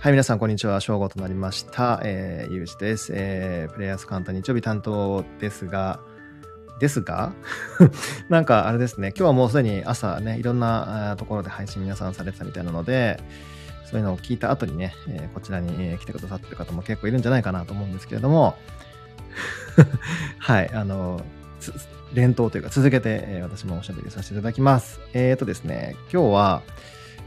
はい、皆さん、こんにちは。正午となりました。えー、ゆうじです。えー、プレイヤースカウント日曜日担当ですが、ですが？なんかあれですね、今日はもうすでに朝ね、いろんなところで配信皆さんされてたみたいなので、そういうのを聞いた後にね、えー、こちらに来てくださってる方も結構いるんじゃないかなと思うんですけれども、はい、あの、連投というか続けて、えー、私もおしゃべりさせていただきます。えっ、ー、とですね、今日は、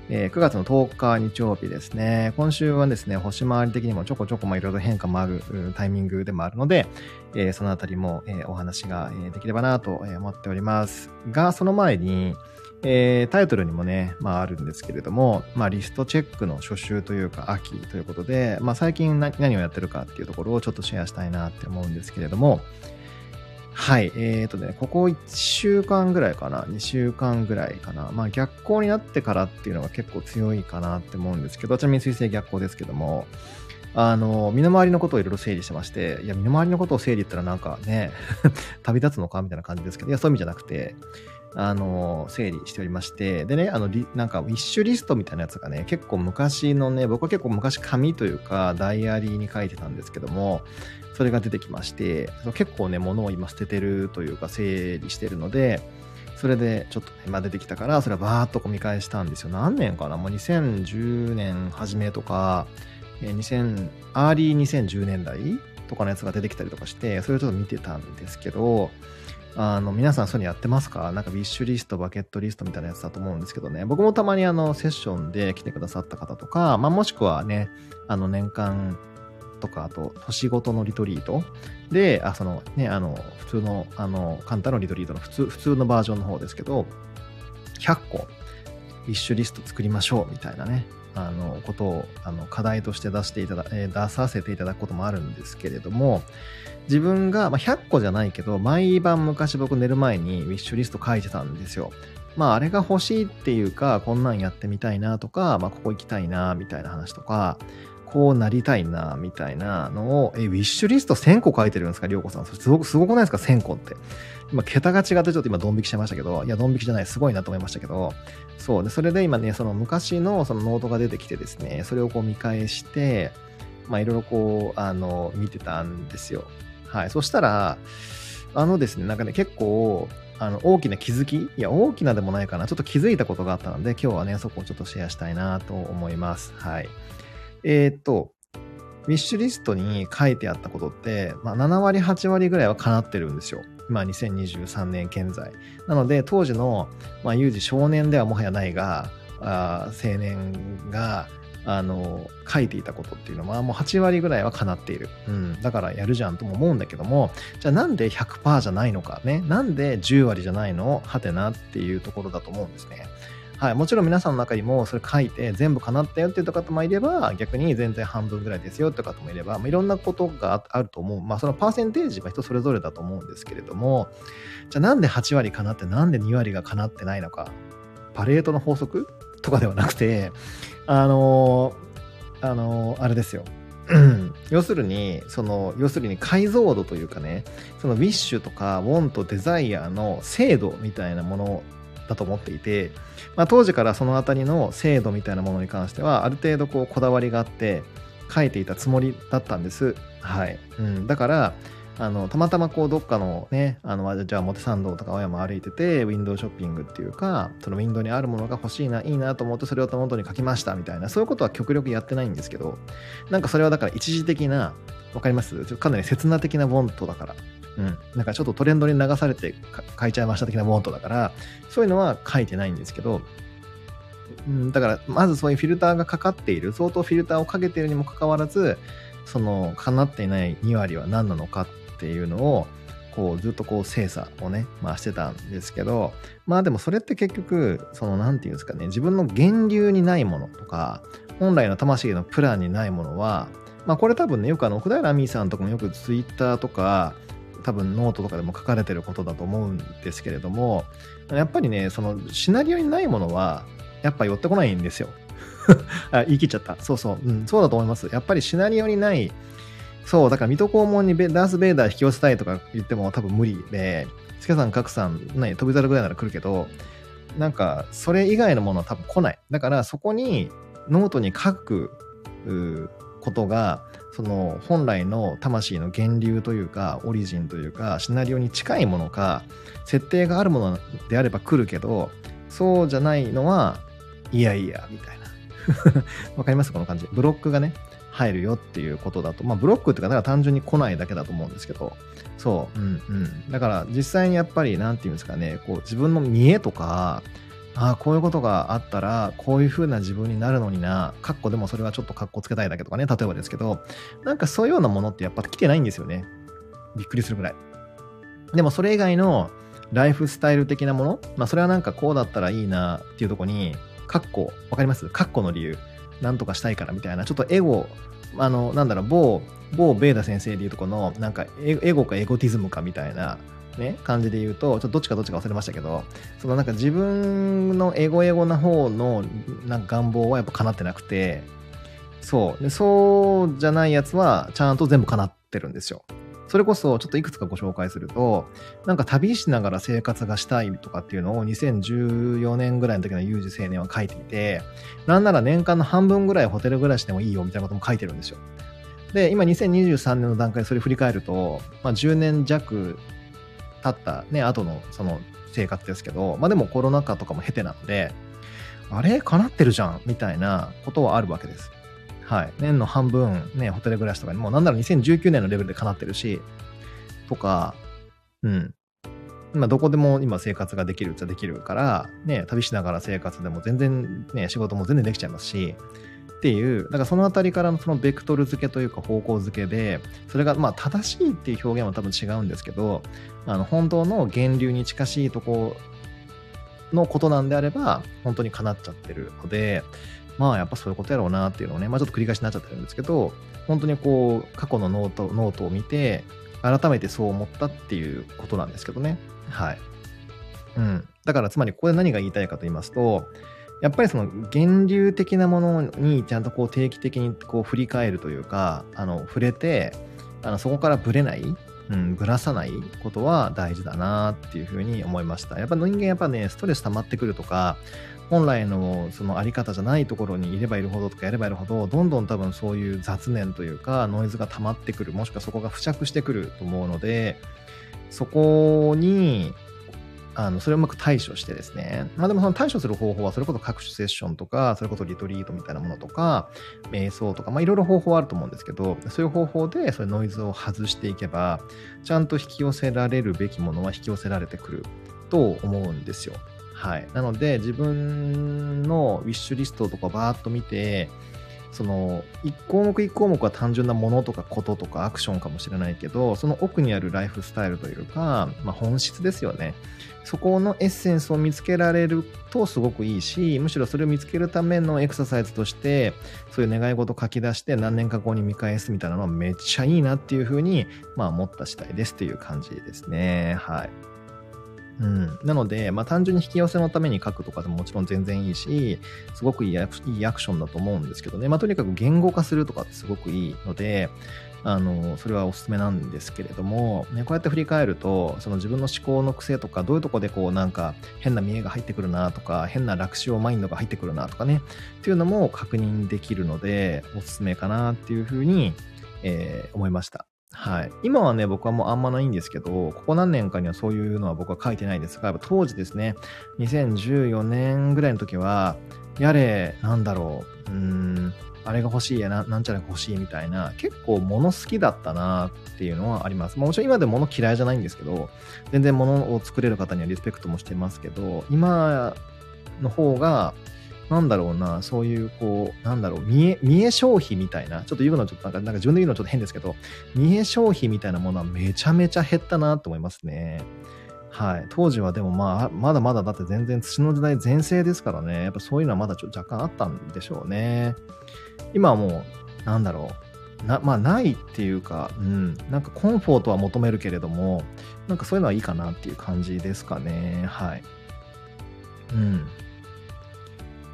えー、9月の10日日曜日ですね。今週はですね、星回り的にもちょこちょこいろいろ変化もあるタイミングでもあるので、えー、そのあたりも、えー、お話ができればなと思っております。が、その前に、えー、タイトルにもね、まああるんですけれども、まあリストチェックの初週というか秋ということで、まあ最近何をやってるかっていうところをちょっとシェアしたいなって思うんですけれども、はい。えっ、ー、とね、ここ1週間ぐらいかな、2週間ぐらいかな。まあ逆光になってからっていうのが結構強いかなって思うんですけど、ちなみに水星逆光ですけども、あの、身の回りのことをいろいろ整理してまして、いや、身の回りのことを整理ったらなんかね、旅立つのかみたいな感じですけど、いや、そういう意味じゃなくて、あの、整理しておりまして、でね、あの、なんか、ウィッシュリストみたいなやつがね、結構昔のね、僕は結構昔紙というか、ダイアリーに書いてたんですけども、それが出てきまして、結構ね、物を今捨ててるというか、整理してるので、それでちょっとね、まあ、出てきたから、それはバーっとこう見返したんですよ。何年かな？もう2010年初めとか、2000、 early 2010年代とかのやつが出てきたりとかして、それをちょっと見てたんですけど、あの、皆さんそういうのやってますか？なんか wish list、 bucket list みたいなやつだと思うんですけどね。僕もたまにあの、セッションで来てくださった方とか、まあ、もしくはね、あの、年間とか、あと、年ごとのリトリートで、あ、そのね、あの、普通の、あの、簡単のリトリートの普通、普通のバージョンの方ですけど、100個、ウィッシュリスト作りましょうみたいなね、あの、ことを、あの、課題として出していただ、え、出させていただくこともあるんですけれども、自分が、まあ、100個じゃないけど、毎晩昔僕寝る前にウィッシュリスト書いてたんですよ。まあ、あれが欲しいっていうか、こんなんやってみたいなとか、まあ、ここ行きたいな、みたいな話とか、こうなりたいな、みたいなのを、え、ウィッシュリスト1000個書いてるんですか、りょうこさん。すごく、すごくないですか、1000個って。今、桁が違ってちょっと今、ドン引きしてましたけど、いや、ドン引きじゃない、すごいなと思いましたけど、そう。で、それで今ね、その昔のそのノートが出てきてですね、それをこう見返して、まあ、いろいろこう、あの、見てたんですよ。はい。そしたら、あのですね、なんかね、結構、あの、大きな気づきいや、大きなでもないかな。ちょっと気づいたことがあったので、今日はね、そこをちょっとシェアしたいなと思います。はい。えー、と、 wish list に書いてあったことって、まあ、7割、8割ぐらいは叶ってるんですよ。今、2023年現在。なので、当時の、まあ、有事少年ではもはやないが、あ青年が、あの、書いていたことっていうのは、もう8割ぐらいは叶っている。うん。だからやるじゃんとも思うんだけども、じゃあなんで100%じゃないのかね。なんで10割じゃないの？はてなっていうところだと思うんですね。はい、もちろん皆さんの中にもそれ書いて全部叶ったよっていう方もいれば逆に全然半分ぐらいですよって方もいれば、まあ、いろんなことがあると思う。まあそのパーセンテージは人それぞれだと思うんですけれども、じゃあなんで8割叶ってなんで2割が叶ってないのか。パレートの法則？とかではなくて、あのー、あのー、あれですよ。要するに、その、要するに解像度というかね、そのウィッシュとかウォンとデザイアの精度みたいなものだと思っていて、まあ、当時からその辺りの精度みたいなものに関してはある程度こうこだわりがあって書いていたつもりだったんです。はい。うん、だからあのたまたまこうどっかのねあのじゃあ表参道とか青山歩いててウィンドウショッピングっていうかそのウィンドウにあるものが欲しいないいなと思ってそれを手元に書きましたみたいなそういうことは極力やってないんですけどなんかそれはだから一時的なわかります？かなり刹那的なボントだからうん。なんかちょっとトレンドに流されて書いちゃいました的なモードだから、そういうのは書いてないんですけど、うん、だから、まずそういうフィルターがかかっている、相当フィルターをかけているにもかかわらず、その、かなっていない2割は何なのかっていうのを、こう、ずっとこう、精査をね、まあしてたんですけど、まあでもそれって結局、その、なんていうんですかね、自分の源流にないものとか、本来の魂のプランにないものは、まあこれ多分ね、よくあの、奥平美さんとかもよくツイッターとか、多分ノートとかでも書かれてることだと思うんですけれども、やっぱりね、そのシナリオにないものは、やっぱ寄ってこないんですよ。あ言い切っちゃった。そうそう。うん、そうだと思います。やっぱりシナリオにない、そう、だから水戸黄門にダース・ベイダー引き寄せたいとか言っても多分無理で、スケさん、カクさん、ね、飛び猿ぐらいなら来るけど、なんか、それ以外のものは多分来ない。だから、そこに、ノートに書くことが、その本来の魂の源流というか、 origin というか、シナリオに近いものか、設定があるものであれば来るけど、そうじゃないのは、いやいや、みたいな。わかります？この感じ。ブロックがね、入るよっていうことだと、まあブロックっていうか、だから単純に来ないだけだと思うんですけど、そう、うんうん。だから実際にやっぱり、なんていうんですかね、こう自分の見栄とか、ああ、こういうことがあったら、こういう風な自分になるのにな、かっこでもそれはちょっとかっこつけたいだけとかね、例えばですけど、なんかそういうようなものってやっぱ来てないんですよね。びっくりするぐらい。でもそれ以外のライフスタイル的なもの、まあそれはなんかこうだったらいいなっていうとこに、かっこ、わかります？かっこの理由。なんとかしたいからみたいな、ちょっとエゴ、あの、なんだろう、某、某ベーダ先生でいうとこの、なんかエゴかエゴティズムかみたいな、ね、感じで言うと、ちょっとどっちかどっちか忘れましたけど、そのなんか自分のエゴエゴな方のなんか願望はやっぱ叶ってなくて、そう。で、そうじゃないやつはちゃんと全部叶ってるんですよ。それこそちょっといくつかご紹介すると、なんか旅しながら生活がしたいとかっていうのを2014年ぐらいの時の有事青年は書いていて、なんなら年間の半分ぐらいホテル暮らしでもいいよみたいなことも書いてるんですよ。で、今2023年の段階でそれ振り返ると、まあ、10年弱経ったね、後のその生活ですけど、まあでもコロナ禍とかも経てなので、あれ？叶ってるじゃんみたいなことはあるわけです。はい。年の半分、ね、ホテル暮らしとかにも、なんなら2019年のレベルで叶ってるし、とか、うん。まあ、どこでも今生活ができるっちゃできるから、ね、旅しながら生活でも全然ね、仕事も全然できちゃいますし、っていう、だからそのあたりからのそのベクトル付けというか方向付けで、それがまあ正しいっていう表現は多分違うんですけど、あの本当の源流に近しいとこのことなんであれば、本当に叶っちゃってるので、まあやっぱそういうことやろうなっていうのをね、まあちょっと繰り返しになっちゃってるんですけど、本当にこう、過去のノート、ノートを見て、改めてそう思ったっていうことなんですけどね。はい。うん。だからつまりここで何が言いたいかと言いますと、やっぱりその源流的なものにちゃんとこう定期的にこう振り返るというか、あの触れて、あのそこからぶれない、うん、ぶらさないことは大事だなっていうふうに思いました。やっぱ人間やっぱね、ストレス溜まってくるとか、本来のそのあり方じゃないところにいればいるほどとかやればいるほど、どんどん多分そういう雑念というか、ノイズが溜まってくる、もしくはそこが付着してくると思うので、そこにあの、それをうまく対処してですね。まあでもその対処する方法は、それこそ各種セッションとか、それこそリトリートみたいなものとか、瞑想とか、まあいろいろ方法はあると思うんですけど、そういう方法で、そういうノイズを外していけば、ちゃんと引き寄せられるべきものは引き寄せられてくると思うんですよ。はい。なので、自分のウィッシュリストとかバーっと見て、その1項目1項目は単純なものとかこととかアクションかもしれないけどその奥にあるライフスタイルというか、まあ、本質ですよね。そこのエッセンスを見つけられるとすごくいいしむしろそれを見つけるためのエクササイズとしてそういう願い事書き出して何年か後に見返すみたいなのはめっちゃいいなっていうふうに、まあ、思った次第ですっていう感じですね。はい。うん、なので、まあ、単純に引き寄せのために書くとかでももちろん全然いいし、すごくいいアクションだと思うんですけどね、まあ、とにかく言語化するとかってすごくいいので、あの、それはおすすめなんですけれども、ね、こうやって振り返ると、その自分の思考の癖とか、どういうとこでこうなんか変な見栄が入ってくるなとか、変な楽勝マインドが入ってくるなとかね、っていうのも確認できるので、おすすめかなっていうふうに、えー、思いました。はい。今はね、僕はもうあんまないんですけど、ここ何年かにはそういうのは僕は書いてないですが、当時ですね、2014年ぐらいの時は、やれ、なんだろう、うーん、あれが欲しいやな、なんちゃら欲しいみたいな、結構物好きだったなっていうのはあります。もちろん今でも物嫌いじゃないんですけど、全然物を作れる方にはリスペクトもしてますけど、今の方が、なんだろうな、そういう、こう、なんだろう、見え、見え消費みたいな、ちょっと言うのちょっとなんか、なんか自分で言うのちょっと変ですけど、見え消費みたいなものはめちゃめちゃ減ったなと思いますね。はい。当時はでもまあ、まだまだだって全然土の時代全盛ですからね、やっぱそういうのはまだちょっと若干あったんでしょうね。今はもう、なんだろう。な、まあないっていうか、うん。なんかコンフォートは求めるけれども、なんかそういうのはいいかなっていう感じですかね。はい。うん。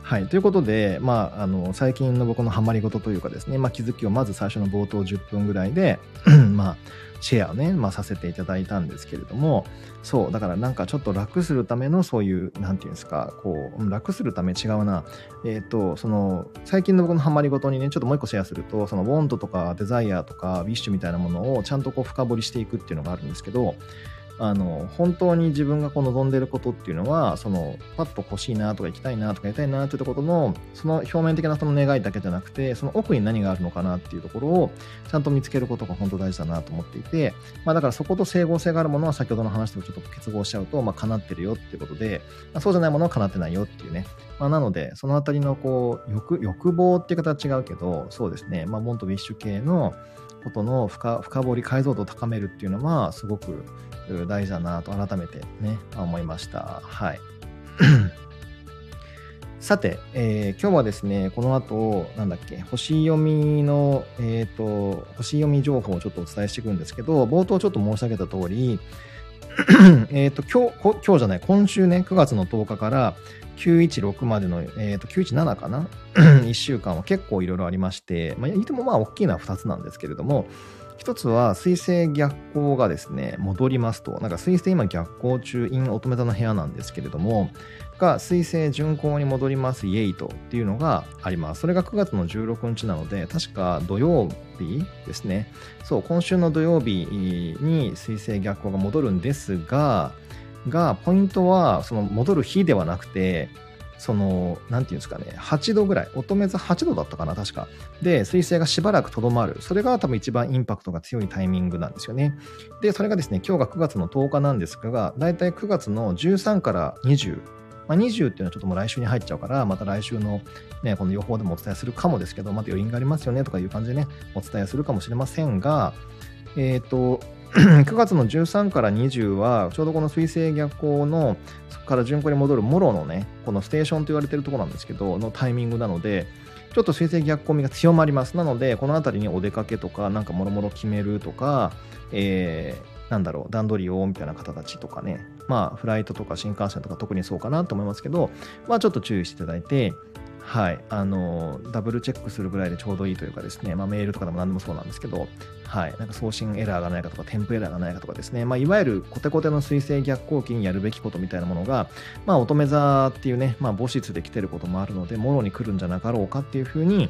はい。ということで、まあ、あの、最近の僕のハマり事というかですね、まあ、気づきをまず最初の冒頭10分ぐらいで、まあ、シェアをね、まあ、させていただいたんですけれども、そう、だからなんかちょっと楽するためのそういう、なんていうんですか、こう、楽するため違うな。えっ、ー、と、その、最近の僕のハマり事にね、ちょっともう一個シェアすると、その、ウォントとかデザイアとか、ウィッシュみたいなものをちゃんとこう深掘りしていくっていうのがあるんですけど、あの本当に自分がこう望んでることっていうのはそのパッと欲しいなとか行きたいなとかやりたいなっていうところのその表面的なその願いだけじゃなくてその奥に何があるのかなっていうところをちゃんと見つけることが本当大事だなと思っていて、まあ、だからそこと整合性があるものは先ほどの話とちょっと結合しちゃうと、まあ、叶ってるよっていうことで、まあ、そうじゃないものは叶ってないよっていうね、まあ、なのでそのあたりのこう欲欲望っていう形は違うけどそうですね、まあ、モントウィッシュ系のことの深深掘り解像度を高めるっていうのはすごく大事だなと改めてね思いました。はい。さて、えー、今日はですね、この後、なんだっけ、星読みの、えっ、ー、と、星読み情報をちょっとお伝えしていくんですけど、冒頭ちょっと申し上げた通り、えっと、今日、今日じゃない、今週ね、9月の10日から916までの、えっ、ー、と、917かな ?1 週間は結構いろいろありまして、まあ、いてもまあ、大きいのは2つなんですけれども、一つは水星逆行がですね、戻りますと、なんか水星今逆行中、イン乙女座の部屋なんですけれども、が水星巡行に戻りますイエイトっていうのがあります。それが9月の16日なので、確か土曜日ですね。そう、今週の土曜日に水星逆行が戻るんですが、が、ポイントは、その戻る日ではなくて、その、なんていうんですかね、8度ぐらい、乙女座8度だったかな、確か。で、水星がしばらくとどまる。それが多分一番インパクトが強いタイミングなんですよね。で、それがですね、今日が9月の10日なんですが、だいたい9月の13から20。まあ、20っていうのはちょっともう来週に入っちゃうから、また来週のね、この予報でもお伝えするかもですけど、また余韻がありますよねとかいう感じでね、お伝えするかもしれませんが、えっ、ー、と、9月の13から20は、ちょうどこの水星逆行の、そこから巡行に戻るモロのね、このステーションと言われてるところなんですけど、のタイミングなので、ちょっと水星逆行味が強まります。なので、この辺りにお出かけとか、なんかもろもろ決めるとか、えー、なんだろう、段取りをみたいな方たちとかね、まあ、フライトとか新幹線とか特にそうかなと思いますけど、まあ、ちょっと注意していただいて、はい、あの、ダブルチェックするぐらいでちょうどいいというかですね、まあ、メールとかでも何でもそうなんですけど、はい、なんか送信エラーがないかとか、添付エラーがないかとかですね、まあ、いわゆるコテコテの水星逆行期にやるべきことみたいなものが、まあ、乙女座っていうね、まあ、母室で来てることもあるので、もろに来るんじゃなかろうかっていうふうに、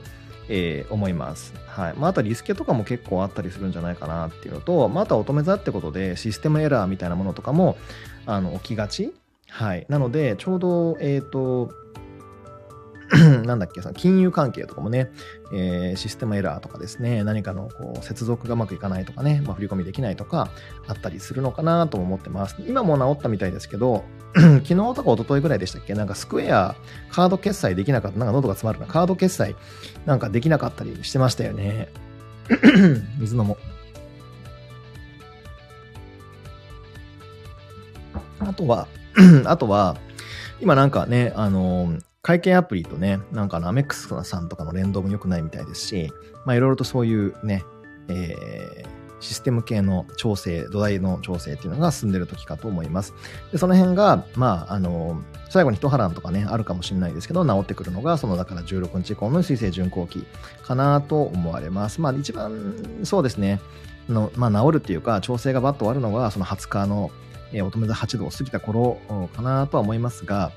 えー、思います。はい。まあ、あとリスケとかも結構あったりするんじゃないかなっていうのと、まあ、あとは乙女座ってことでシステムエラーみたいなものとかも、あの、起きがち。はい。なので、ちょうど、えっ、ー、と、なんだっけ、その金融関係とかもね、えー、システムエラーとかですね、何かのこう接続がうまくいかないとかね、まあ、振り込みできないとかあったりするのかなと思ってます。今も治ったみたいですけど、昨日とか一昨日ぐらいでしたっけ？なんかスクエア、カード決済できなかった、なんか喉が詰まるな、カード決済なんかできなかったりしてましたよね。水飲もう。あとは、あとは、今なんかね、あの会計アプリとね、なんかのアメックスさんとかの連動も良くないみたいですし、まあいろいろとそういうね、えー、システム系の調整、土台の調整っていうのが進んでる時かと思います。で、その辺が、まあ、あの、最後に一波乱とかね、あるかもしれないですけど、治ってくるのが、その、だから16日以降の水星巡行期かなと思われます。まあ、一番、そうですね、の、まあ、治るっていうか、調整がバッと終わるのが、その20日の、えー、乙女座8度を過ぎた頃かなとは思いますが、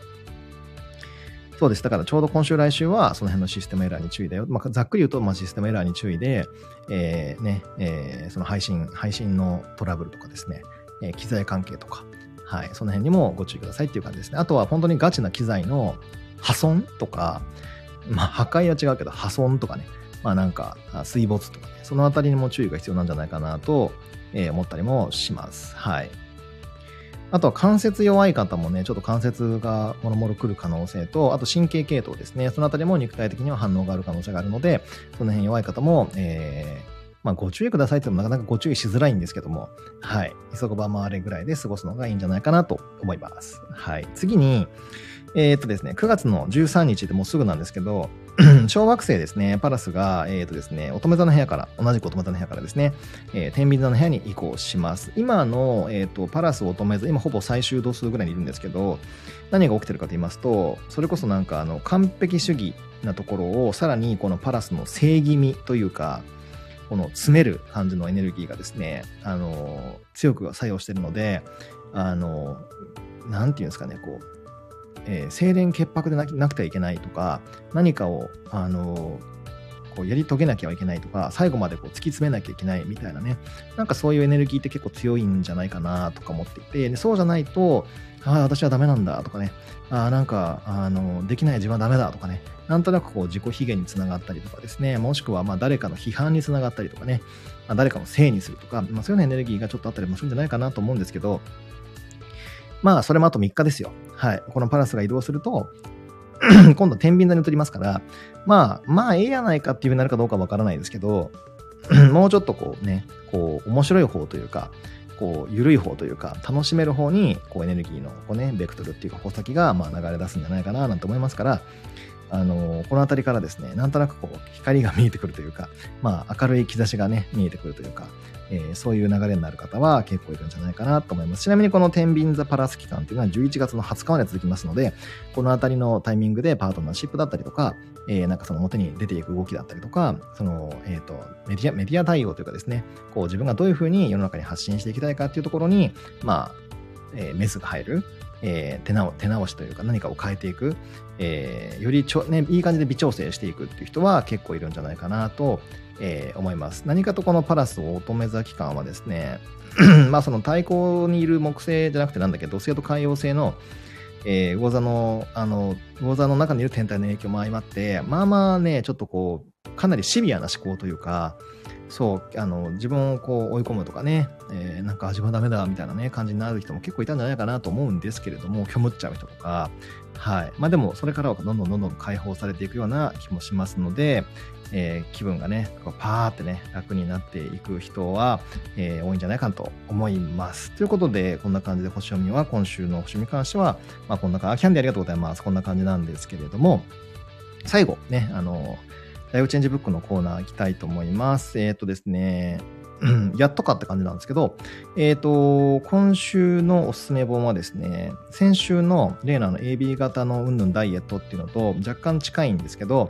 そうです。だからちょうど今週来週はその辺のシステムエラーに注意だよ。まあ、ざっくり言うと、まあ、システムエラーに注意で、えー、ね、えー、その配信、配信のトラブルとかですね、えー、機材関係とか、はい、その辺にもご注意くださいっていう感じですね。あとは本当にガチな機材の破損とか、まあ、破壊は違うけど破損とかね、まあなんか水没とかね、そのあたりにも注意が必要なんじゃないかなと、え思ったりもします。はい。あとは関節弱い方もね、ちょっと関節がもろもろ来る可能性と、あと神経系統ですね。そのあたりも肉体的には反応がある可能性があるので、その辺弱い方も、えー、まあ、ご注意くださいってもなかなかご注意しづらいんですけども、はい。急ぐば回れぐらいで過ごすのがいいんじゃないかなと思います。はい。次に、えー、っとですね、9月の13日でもうすぐなんですけど、小惑星ですね、パラスが、えっ、ー、とですね、乙女座の部屋から、同じく乙女座の部屋からですね、えー、天秤座の部屋に移行します。今の、えっ、ー、と、パラス乙女座、今ほぼ最終度数ぐらいにいるんですけど、何が起きてるかと言いますと、それこそなんか、あの、完璧主義なところを、さらにこのパラスの正義味というか、この詰める感じのエネルギーがですね、あの、強く作用してるので、あの、なんていうんですかね、こう、えー、清廉潔白でなくてはいけないとか、何かを、あのこうやり遂げなきゃいけないとか、最後までこう突き詰めなきゃいけないみたいなね、なんかそういうエネルギーって結構強いんじゃないかなとか思っていて、でそうじゃないと、ああ、私はダメなんだとかね、ああ、なんか、あの、できない自分はダメだとかね、なんとなくこう自己卑下につながったりとかですね、もしくはまあ誰かの批判につながったりとかね、まあ、誰かのせいにするとか、まあ、そういうようなエネルギーがちょっとあったりもするんじゃないかなと思うんですけど、まあ、それもあと3日ですよ。はい。このパラスが移動すると、今度天秤座に移りますから、まあ、まあ、ええやないかっていうふうになるかどうかわからないですけど、もうちょっとこうね、こう、面白い方というか、こう、緩い方というか、楽しめる方に、こう、エネルギーの、こうね、ベクトルっていうか、方先が、まあ、流れ出すんじゃないかな、なんて思いますから、あのこの辺りからですね、なんとなくこう、光が見えてくるというか、まあ、明るい兆しがね、見えてくるというか、えー、そういう流れになる方は結構いるんじゃないかなと思います。ちなみにこの天秤座パラス期間っていうのは11月の20日まで続きますので、この辺りのタイミングでパートナーシップだったりとか、えー、なんかその表に出ていく動きだったりとか、その、えっ、ー、と、メディア、メディア対応というかですね、こう自分がどういうふうに世の中に発信していきたいかっていうところに、まあ、えー、メスが入る。えー、手直手直しというか何かを変えていく、えー、よりちょ、ね、いい感じで微調整していくっていう人は結構いるんじゃないかなと、えー、思います。何かとこのパラス乙女座期間はですね、まあその対抗にいる木星じゃなくてなんだけど、土星と海洋星の、えー、魚座の、あの、魚座の中にいる天体の影響も相まって、まあまあね、ちょっとこう、かなりシビアな思考というか、そう、あの、自分をこう追い込むとかね、えー、なんか自分はダメだみたいなね、感じになる人も結構いたんじゃないかなと思うんですけれども、虚無っちゃう人とか、はい。まあでも、それからはどんどんどんどん解放されていくような気もしますので、えー、気分がね、パーってね、楽になっていく人は、えー、多いんじゃないかなと思います。ということで、こんな感じで星読みは、今週の星読みに関しては、まあこんな感じ、キャンディありがとうございます。こんな感じなんですけれども、最後ね、あの、ライフチェンジブックのコーナー行きたいと思います。えっ、ー、とですね、やっとかって感じなんですけど、えっ、ー、と、今週のおすすめ本はですね、先週のレーナの AB 型のうんぬんダイエットっていうのと若干近いんですけど、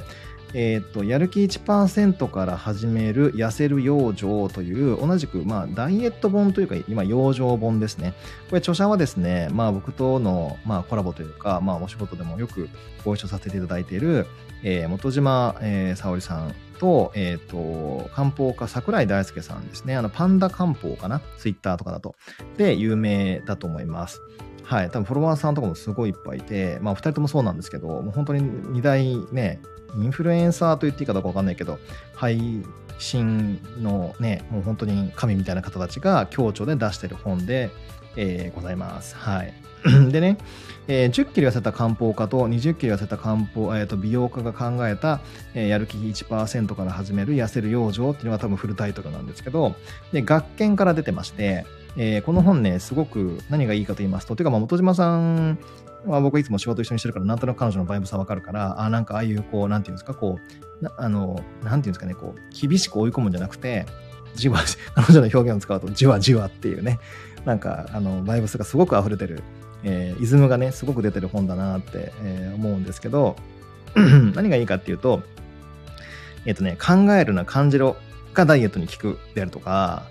えーと、やる気1%から始める痩せる養生という同じく、まあ、ダイエット本というか今養生本ですねこれ著者はですね、まあ、僕との、まあ、コラボというか、まあ、お仕事でもよくご一緒させていただいている、えー、本島、えー、沙織さんと、えっ、ー、と、漢方家桜井大輔さんですね。あの、パンダ漢方かな？ツイッターとかだと。で、有名だと思います。はい。多分フォロワーさんとかもすごいいっぱいいて、まあ、2人ともそうなんですけど、もう本当に2大ね、インフルエンサーと言っていいかどうか分かんないけど、配信のね、もう本当に神みたいな方たちが共著で出してる本で、えー、ございます。はい。でね、えー、10キロ痩せた漢方家と20キロ痩せた漢方、えー、と美容家が考えた、えー、やる気1%から始める痩せる養生っていうのが多分フルタイトルなんですけど、で、学研から出てまして、えー、この本ね、すごく何がいいかと言いますと、ていうか、まあ、本島さんは僕いつも仕事一緒にしてるから、なんとなく彼女のバイブさわかるから、あ、なんかああいう、こう、なんていうんですか、こう、あの、なんていうんですかね、こう、厳しく追い込むんじゃなくて、じわ、彼女の表現を使うと、じわじわっていうね、なんか、あの、バイブスがすごく溢れてる、えー、イズムがね、すごく出てる本だなって、えー、思うんですけど、何がいいかっていうと、えっ、ー、とね、考えるな、感じろがダイエットに効くであるとか、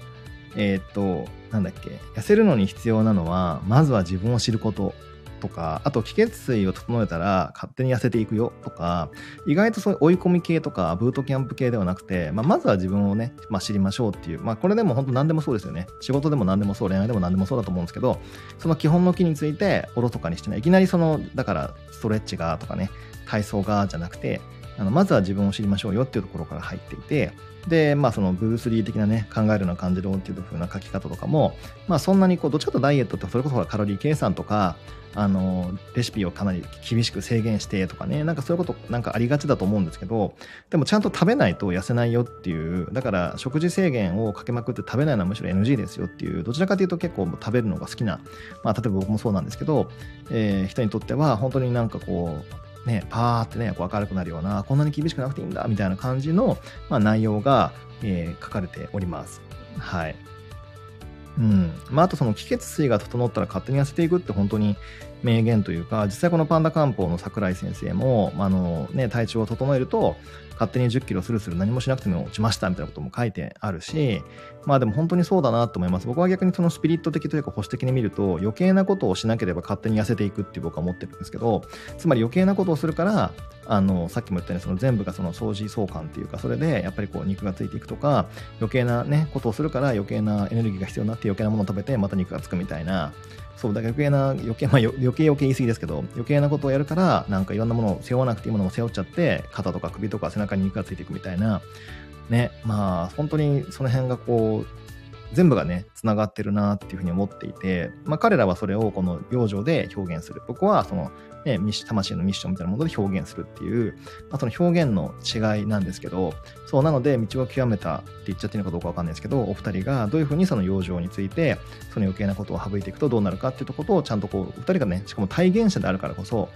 えっ、と、なんだっけ、痩せるのに必要なのは、まずは自分を知ること。とか、あと気血水を整えたら勝手に痩せていくよとか、意外とそういう追い込み系とか、ブートキャンプ系ではなくて、まあ、まずは自分をね、まあ、知りましょうっていう、まあ、これでも本当何でもそうですよね。仕事でも何でもそう、恋愛でも何でもそうだと思うんですけど、その基本の木についておろそかにしてない。いきなりその、だからストレッチがとかね、体操がじゃなくて、あのまずは自分を知りましょうよっていうところから入っていて、で、まあそのブルース・リー的なね、考えるの感じろっていう風な書き方とかも、まあそんなにこう、どっちかとダイエットってそれこそカロリー計算とか、あの、レシピをかなり厳しく制限してとかね、なんかそういうことなんかありがちだと思うんですけど、でもちゃんと食べないと痩せないよっていう、だから食事制限をかけまくって食べないのはむしろ NG ですよっていう、どちらかというと結構食べるのが好きな、まあ例えば僕もそうなんですけど、えー、人にとっては本当になんかこう、ね、パーってね、こう明るくなるような、こんなに厳しくなくていいんだ、みたいな感じの、まあ、内容が、えー、書かれております。はい。うん。まあ、あとその気血水が整ったら勝手に痩せていくって本当に名言というか、実際このパンダ漢方の桜井先生も、あのね、体調を整えると、勝手に10キロスルスル何もしなくても落ちましたみたいなことも書いてあるし、まあでも本当にそうだなと思います。僕は逆にそのスピリット的というか保守的に見ると余計なことをしなければ勝手に痩せていくって僕は思ってるんですけど、つまり余計なことをするから、あの、さっきも言ったようにその全部がその掃除相関っていうか、それでやっぱりこう肉がついていくとか、余計なね、ことをするから余計なエネルギーが必要になって余計なものを食べてまた肉がつくみたいな、そう、だから余計な、余計、まあ余計余計言い過ぎですけど、余計なことをやるから、なんかいろんなものを背負わなくていいものも背負っちゃって、肩とか首とか背中に肉がついていくみたいな、ね、まあ、本当にその辺がこう、全部がね、つながってるなっていうふうに思っていて、まあ彼らはそれをこの養生で表現する。僕はその、ね、魂のミッションみたいなもので表現するっていう、まあ、その表現の違いなんですけど、そうなので、道を極めたって言っちゃっていいのかどうかわかんないですけど、お二人がどういうふうにその養生について、その余計なことを省いていくとどうなるかっていうところをちゃんとこう、お二人がね、しかも体現者であるからこそ、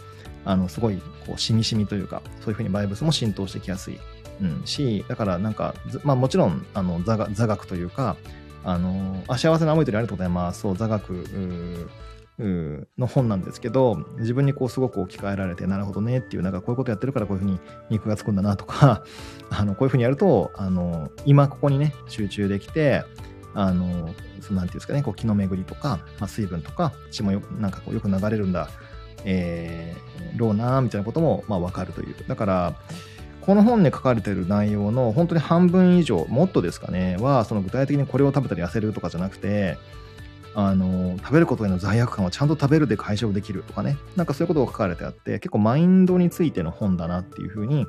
あの、すごい、こう、しみしみというか、そういうふうにバイブスも浸透してきやすい。うん、し、だからなんか、まあもちろん、あの、座学というか、あの、あ幸せな思いとりありがとうございます。そう、座学の本なんですけど、自分にこうすごく置き換えられて、なるほどねっていう、なんかこういうことやってるからこういうふうに肉がつくんだなとか、あの、こういうふうにやると、あの、今ここにね、集中できて、あの、そのなんていうんですかね、こう気の巡りとか、まあ、水分とか、血もよなんかこうよく流れるんだ、えー、ろうなみたいなことも、まあ、わかるという。だから、この本に書かれてる内容の本当に半分以上、もっとですかね、は、その具体的にこれを食べたら痩せるとかじゃなくて、あの、食べることへの罪悪感をちゃんと食べるで解消できるとかね、なんかそういうことが書かれてあって、結構マインドについての本だなっていうふうに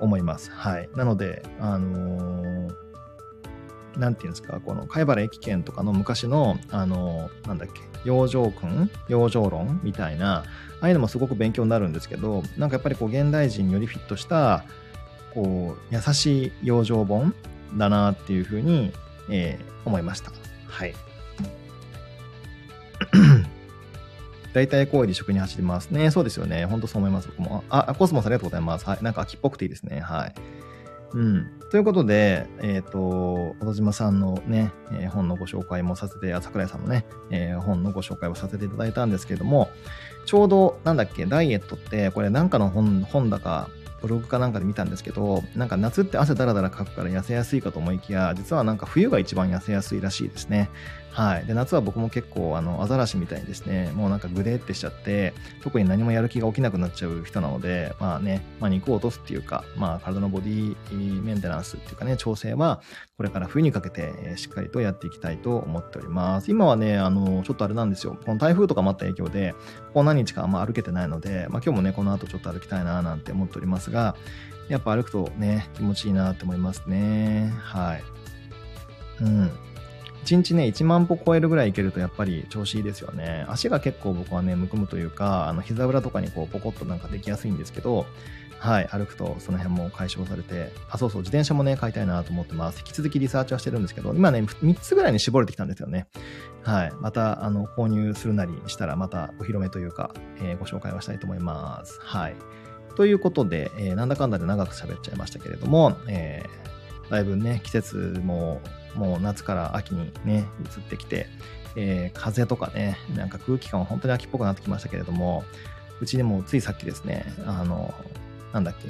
思います。はい。なので、あのー、なんていうんですか、この貝原駅券とかの昔の、あのー、なんだっけ、養生訓養生論みたいな、ああいうのもすごく勉強になるんですけど、なんかやっぱりこう現代人によりフィットした、こう、優しい養生本だなっていうふうに、えー、思いました。はい。大体行為で食に走りますね。そうですよね。ほんとそう思います。僕も。あ、コスモスありがとうございます。はい。なんか秋っぽくていいですね。はい。うん。ということで、えっ、ー、と、小島さんのね、えー、本のご紹介もさせて、桜井さんのね、えー、本のご紹介をさせていただいたんですけれども、ちょうど、なんだっけ、ダイエットって、これなんかの本、本だか、ブログかなんかで見たんですけど、なんか夏って汗だらだらかくから痩せやすいかと思いきや、実はなんか冬が一番痩せやすいらしいですね。はい。で、夏は僕も結構、あの、アザラシみたいにですね、もうなんかグデってしちゃって、特に何もやる気が起きなくなっちゃう人なので、まあね、まあ肉を落とすっていうか、まあ体のボディメンテナンスっていうかね、調整は、これから冬にかけてしっかりとやっていきたいと思っております。今はね、あの、ちょっとあれなんですよ。この台風とかもあった影響で、ここ何日かあんま歩けてないので、まあ今日もね、この後ちょっと歩きたいななんて思っておりますが、やっぱ歩くとね、気持ちいいなって思いますね。はい。うん。1日ね、1万歩超えるぐらいいけるとやっぱり調子いいですよね。足が結構僕はね、むくむというか、あの膝裏とかにこうポコッとなんかできやすいんですけど、はい、歩くとその辺も解消されて、あ、そうそう、自転車もね、買いたいなと思ってます。引き続きリサーチはしてるんですけど、今ね、3つぐらいに絞れてきたんですよね。はい。また、あの、購入するなりしたら、またお披露目というか、えー、ご紹介はしたいと思います。はい。ということで、えー、なんだかんだで長く喋っちゃいましたけれども、えー、だいぶね、季節ももう夏から秋にね、移ってきて、えー、風とかね、なんか空気感は本当に秋っぽくなってきましたけれども、うちでもついさっきですね、あの、なんだっけ、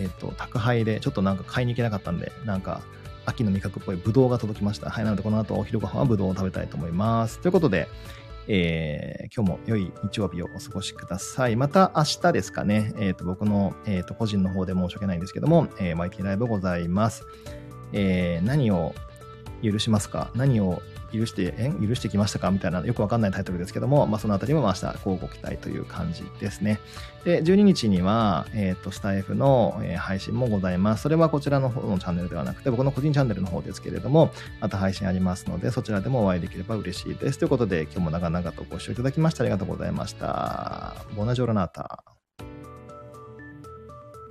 えっ、ー、と、宅配でちょっとなんか買いに行けなかったんで、なんか秋の味覚っぽいブドウが届きました。はい、なのでこの後お昼ご飯はブドウを食べたいと思います。ということで、えー、今日も良い日曜日をお過ごしください。また明日ですかね、えっ、ー、と、僕の、えっ、ー、と、個人の方で申し訳ないんですけども、えー、マイティライブございます。えー、何を許しますか？何を許して、えん？許してきましたか？みたいな、よくわかんないタイトルですけども、まあ、そのあたりも明日、こうご期待という感じですね。で、12日には、えっ、ー、と、スタイフの、え、配信もございます。それはこちらの方のチャンネルではなくて、僕の個人チャンネルの方ですけれども、また配信ありますので、そちらでもお会いできれば嬉しいです。ということで、今日も長々とご視聴いただきましてありがとうございました。ボナジョルナータ。